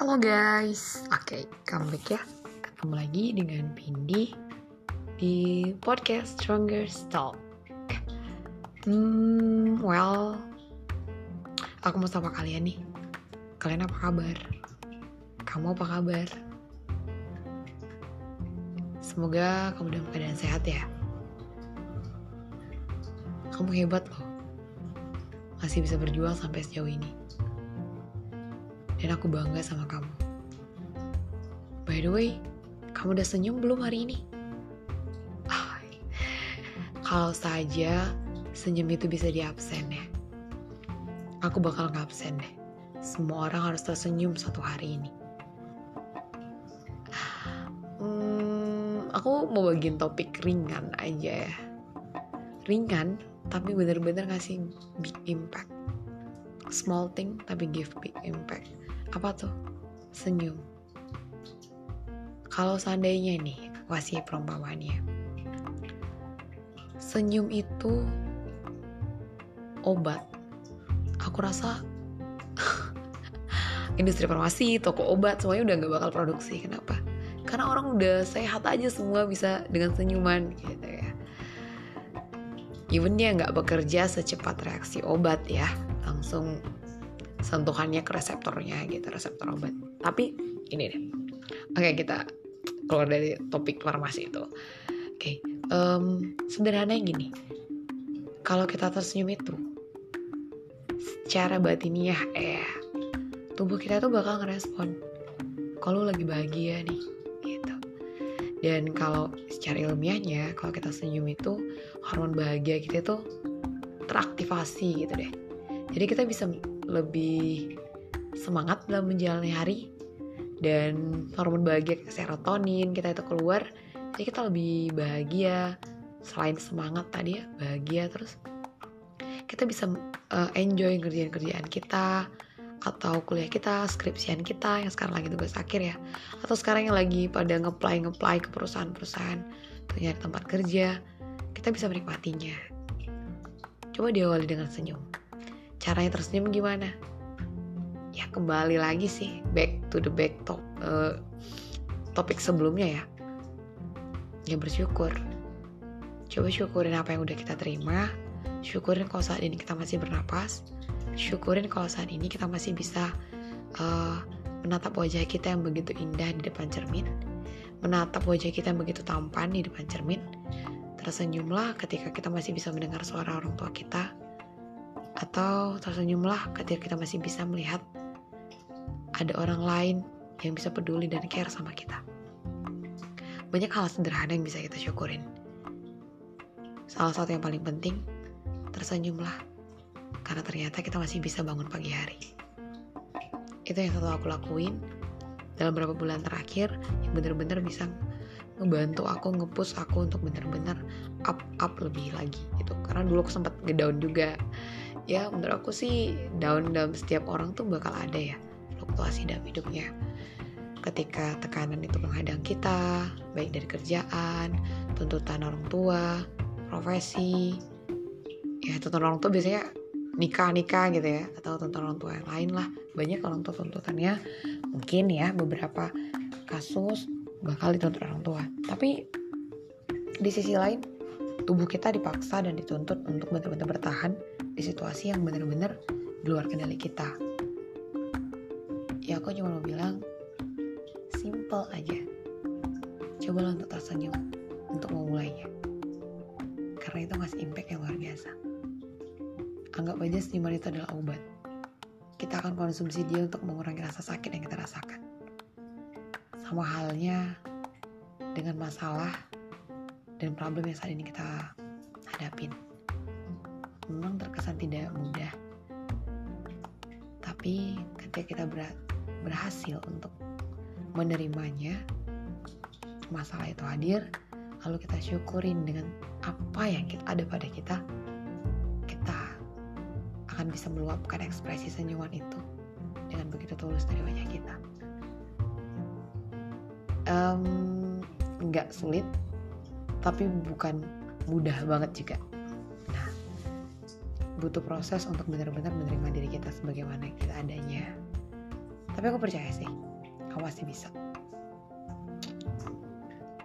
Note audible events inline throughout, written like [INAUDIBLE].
Halo guys, oke okay, comeback ya. Ketemu lagi dengan Pindi di podcast Stronger Talk. Hmm, well, aku mau sama kalian nih. Kalian apa kabar? Kamu apa kabar? Semoga kamu dalam keadaan sehat ya. Kamu hebat loh. Masih bisa berjuang sampai sejauh ini dan aku bangga sama kamu. By the way, kamu udah senyum belum hari ini? Kalau saja senyum itu bisa diabsen ya. Aku bakal ngabsen deh. Semua orang harus tersenyum satu hari ini. Hmm, aku mau bagiin topik ringan aja ya. Ringan, tapi bener-bener ngasih big impact. Small thing, tapi give big impact apa tuh? Senyum. Kalau seandainya nih kasih perumpamaannya senyum itu obat. Aku rasa [LAUGHS] industri farmasi toko obat semuanya udah nggak bakal produksi. Kenapa? Karena orang udah sehat aja semua bisa dengan senyuman gitu ya. Even dia nggak bekerja secepat reaksi obat ya. Langsung sentuhannya ke reseptornya gitu reseptor obat. Tapi ini deh. Oke kita keluar dari topik farmasi itu. Oke um, sederhana gini. Kalau kita tersenyum itu secara batiniah eh tubuh kita tuh bakal ngerespon kalau lagi bahagia nih? Gitu. Dan kalau secara ilmiahnya kalau kita senyum itu hormon bahagia kita tuh teraktivasi gitu deh. Jadi kita bisa lebih semangat dalam menjalani hari. Dan hormon bahagia serotonin kita itu keluar jadi kita lebih bahagia. Selain semangat tadi ya bahagia terus. Kita bisa uh, enjoy kerjaan-kerjaan kita atau kuliah kita, skripsian kita yang sekarang lagi tugas akhir ya. Atau sekarang yang lagi pada ngeplay ngeplay ke perusahaan-perusahaan nyari tempat kerja kita bisa menikmatinya. Coba diawali dengan senyum caranya tersenyum gimana? Ya kembali lagi sih back to the back top uh, topik sebelumnya ya. Ya bersyukur. Coba syukurin apa yang udah kita terima. Syukurin kalau saat ini kita masih bernapas. Syukurin kalau saat ini kita masih bisa uh, menatap wajah kita yang begitu indah di depan cermin. Menatap wajah kita yang begitu tampan di depan cermin. Tersenyumlah ketika kita masih bisa mendengar suara orang tua kita atau tersenyumlah ketika kita masih bisa melihat ada orang lain yang bisa peduli dan care sama kita. Banyak hal sederhana yang bisa kita syukurin. Salah satu yang paling penting, tersenyumlah. Karena ternyata kita masih bisa bangun pagi hari. Itu yang selalu aku lakuin dalam beberapa bulan terakhir yang benar-benar bisa ngebantu aku ngepus aku untuk benar-benar up up lebih lagi gitu karena dulu aku sempat ngedown juga ya menurut aku sih down dalam setiap orang tuh bakal ada ya fluktuasi dalam hidupnya. Ketika tekanan itu menghadang kita baik dari kerjaan tuntutan orang tua profesi ya tuntutan orang tua biasanya nikah nikah gitu ya atau tuntutan orang tua yang lain lah. Banyak orang tua tuntutannya mungkin ya beberapa kasus bakal dituntut orang tua. Tapi di sisi lain tubuh kita dipaksa dan dituntut untuk benar-benar bertahan di situasi yang benar-benar di luar kendali kita. Ya aku cuma mau bilang simple aja. Cobalah untuk tersenyum untuk memulainya. Karena itu ngasih impact yang luar biasa. Anggap aja senyuman itu adalah obat. Kita akan konsumsi dia untuk mengurangi rasa sakit yang kita rasakan. Sama halnya dengan masalah dan problem yang saat ini kita hadapin. Memang terkesan tidak mudah, tapi ketika kita berhasil untuk menerimanya, masalah itu hadir, lalu kita syukurin dengan apa yang kita ada pada kita, kita akan bisa meluapkan ekspresi senyuman itu dengan begitu tulus dari wajah kita. Nggak sulit tapi bukan mudah banget juga butuh proses untuk benar-benar menerima diri kita sebagaimana kita adanya. Tapi aku percaya sih kamu pasti bisa.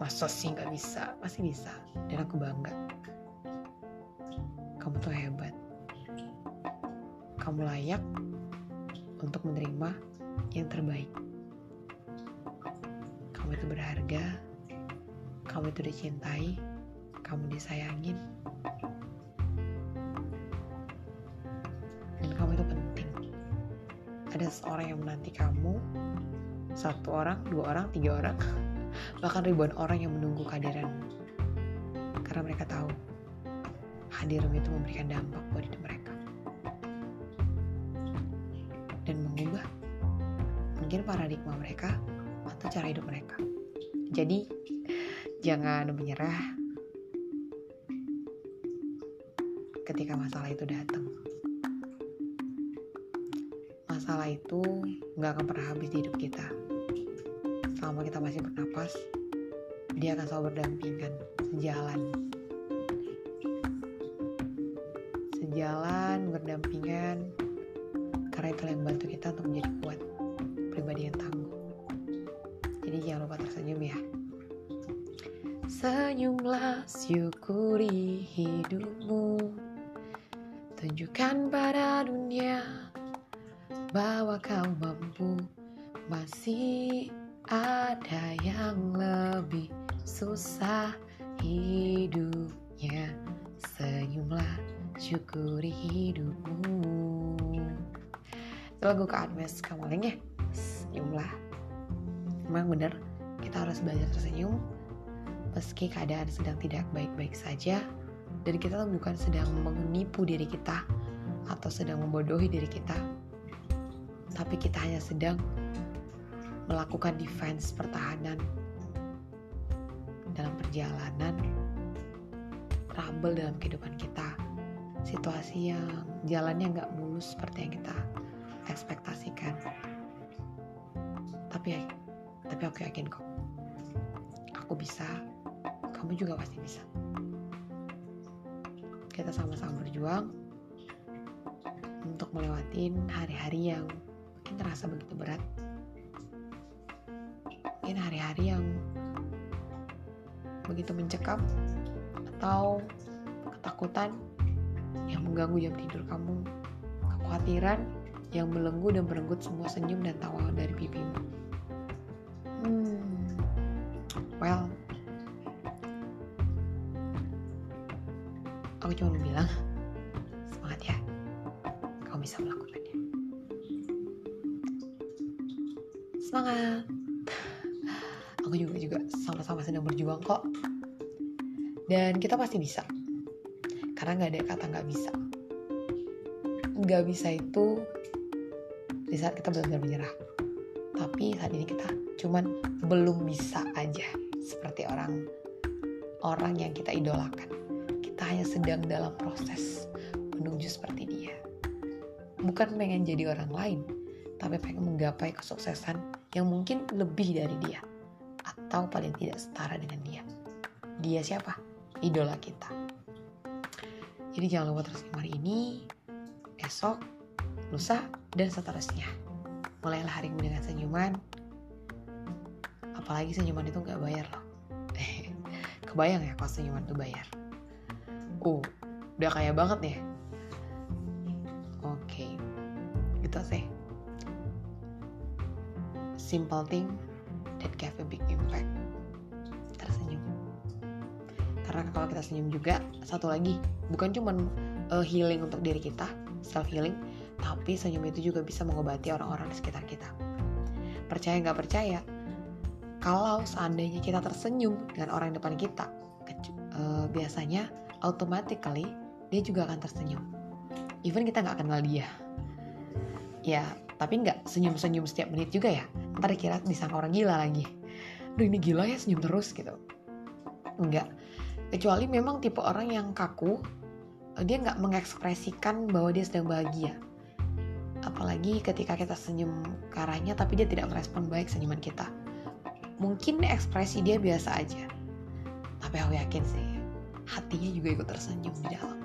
Masa sih nggak bisa? Pasti bisa. Dan aku bangga. Kamu tuh hebat. Kamu layak untuk menerima yang terbaik. Kamu itu berharga. Kamu itu dicintai. Kamu disayangin ada seorang yang menanti kamu satu orang dua orang tiga orang [LAUGHS] bahkan ribuan orang yang menunggu kehadiranmu karena mereka tahu hadirmu itu memberikan dampak buat hidup mereka. Dan mengubah mungkin paradigma mereka atau cara hidup mereka. Jadi jangan menyerah ketika masalah itu datang masalah itu nggak akan pernah habis di hidup kita. Selama kita masih bernapas dia akan selalu berdampingan sejalan. Sejalan berdampingan karena itu yang membantu kita untuk menjadi kuat pribadi yang tangguh. Jadi jangan lupa tersenyum ya. Senyumlah syukuri hidupmu. Tunjukkan pada dunia Bahwa kau mampu. Masih ada yang lebih susah hidupnya. Senyumlah syukuri hidupmu. Itu lagu ke Agnes Kamaleng ya? Senyumlah. Emang bener kita harus belajar tersenyum. Meski keadaan sedang tidak baik-baik saja dan kita bukan sedang menipu diri kita atau sedang membodohi diri kita tapi kita hanya sedang melakukan defense pertahanan dalam perjalanan trouble dalam kehidupan kita. Situasi yang jalannya nggak mulus seperti yang kita ekspektasikan. Tapi tapi aku yakin kok aku bisa. Kamu juga pasti bisa. Kita sama-sama berjuang untuk melewati hari-hari yang terasa begitu berat. Mungkin hari-hari yang begitu mencekam atau ketakutan yang mengganggu jam tidur kamu, kekhawatiran yang belenggu dan merenggut semua senyum dan tawa dari pipimu. Hmm, well, aku cuma bilang semangat ya kamu bisa melakukannya semangat. Aku juga juga sama-sama sedang berjuang kok. Dan kita pasti bisa. Karena nggak ada kata nggak bisa. Nggak bisa itu di saat kita benar-benar menyerah. Tapi saat ini kita cuman belum bisa aja seperti orang orang yang kita idolakan. Kita hanya sedang dalam proses menuju seperti dia. Bukan pengen jadi orang lain, tapi pengen menggapai kesuksesan yang mungkin lebih dari dia. Atau paling tidak setara dengan dia. Dia siapa? Idola kita. Jadi jangan lupa terus hari ini, esok, lusa, dan seterusnya. Mulailah harimu dengan senyuman. Apalagi senyuman itu nggak bayar loh. [LAUGHS] Kebayang ya kalau senyuman itu bayar uh udah kaya banget nih oke okay. gitu sih simple thing that have a big impact tersenyum karena kalau kita senyum juga satu lagi bukan cuman uh, healing untuk diri kita self healing tapi senyum itu juga bisa mengobati orang-orang di sekitar kita percaya nggak percaya kalau seandainya kita tersenyum dengan orang depan kita uh, biasanya automatically dia juga akan tersenyum. Even kita nggak kenal dia. Ya, tapi nggak senyum-senyum setiap menit juga ya. Ntar kira disangka orang gila lagi. Duh ini gila ya senyum terus gitu. Enggak. Kecuali memang tipe orang yang kaku, dia nggak mengekspresikan bahwa dia sedang bahagia. Apalagi ketika kita senyum ke arahnya tapi dia tidak merespon baik senyuman kita. Mungkin ekspresi dia biasa aja. Tapi aku yakin sih, hatinya juga ikut tersenyum di dalam.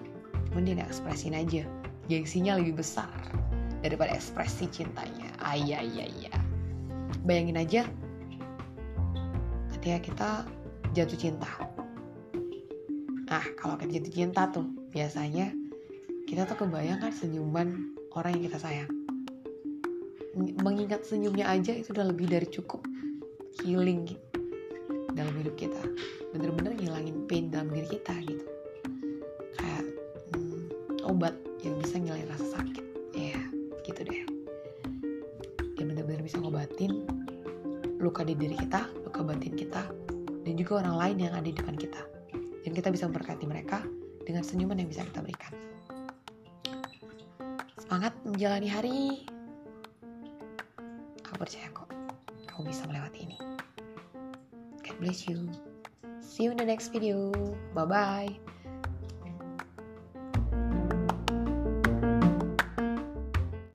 Cuman dia nggak ekspresin aja. Gengsinya lebih besar daripada ekspresi cintanya. Ayah, ayah, ayah. bayangin aja ketika kita jatuh cinta nah kalau kita jatuh cinta tuh biasanya kita tuh kebayang kan senyuman orang yang kita sayang mengingat senyumnya aja itu udah lebih dari cukup healing dalam hidup kita bener-bener ngilangin pain dalam diri kita gitu kayak hmm, obat yang bisa ngilangin rasa luka di diri kita luka batin kita dan juga orang lain yang ada di depan kita dan kita bisa memberkati mereka dengan senyuman yang bisa kita berikan semangat menjalani hari Aku percaya kok, kamu bisa melewati ini. God bless you. See you in the next video. Bye-bye.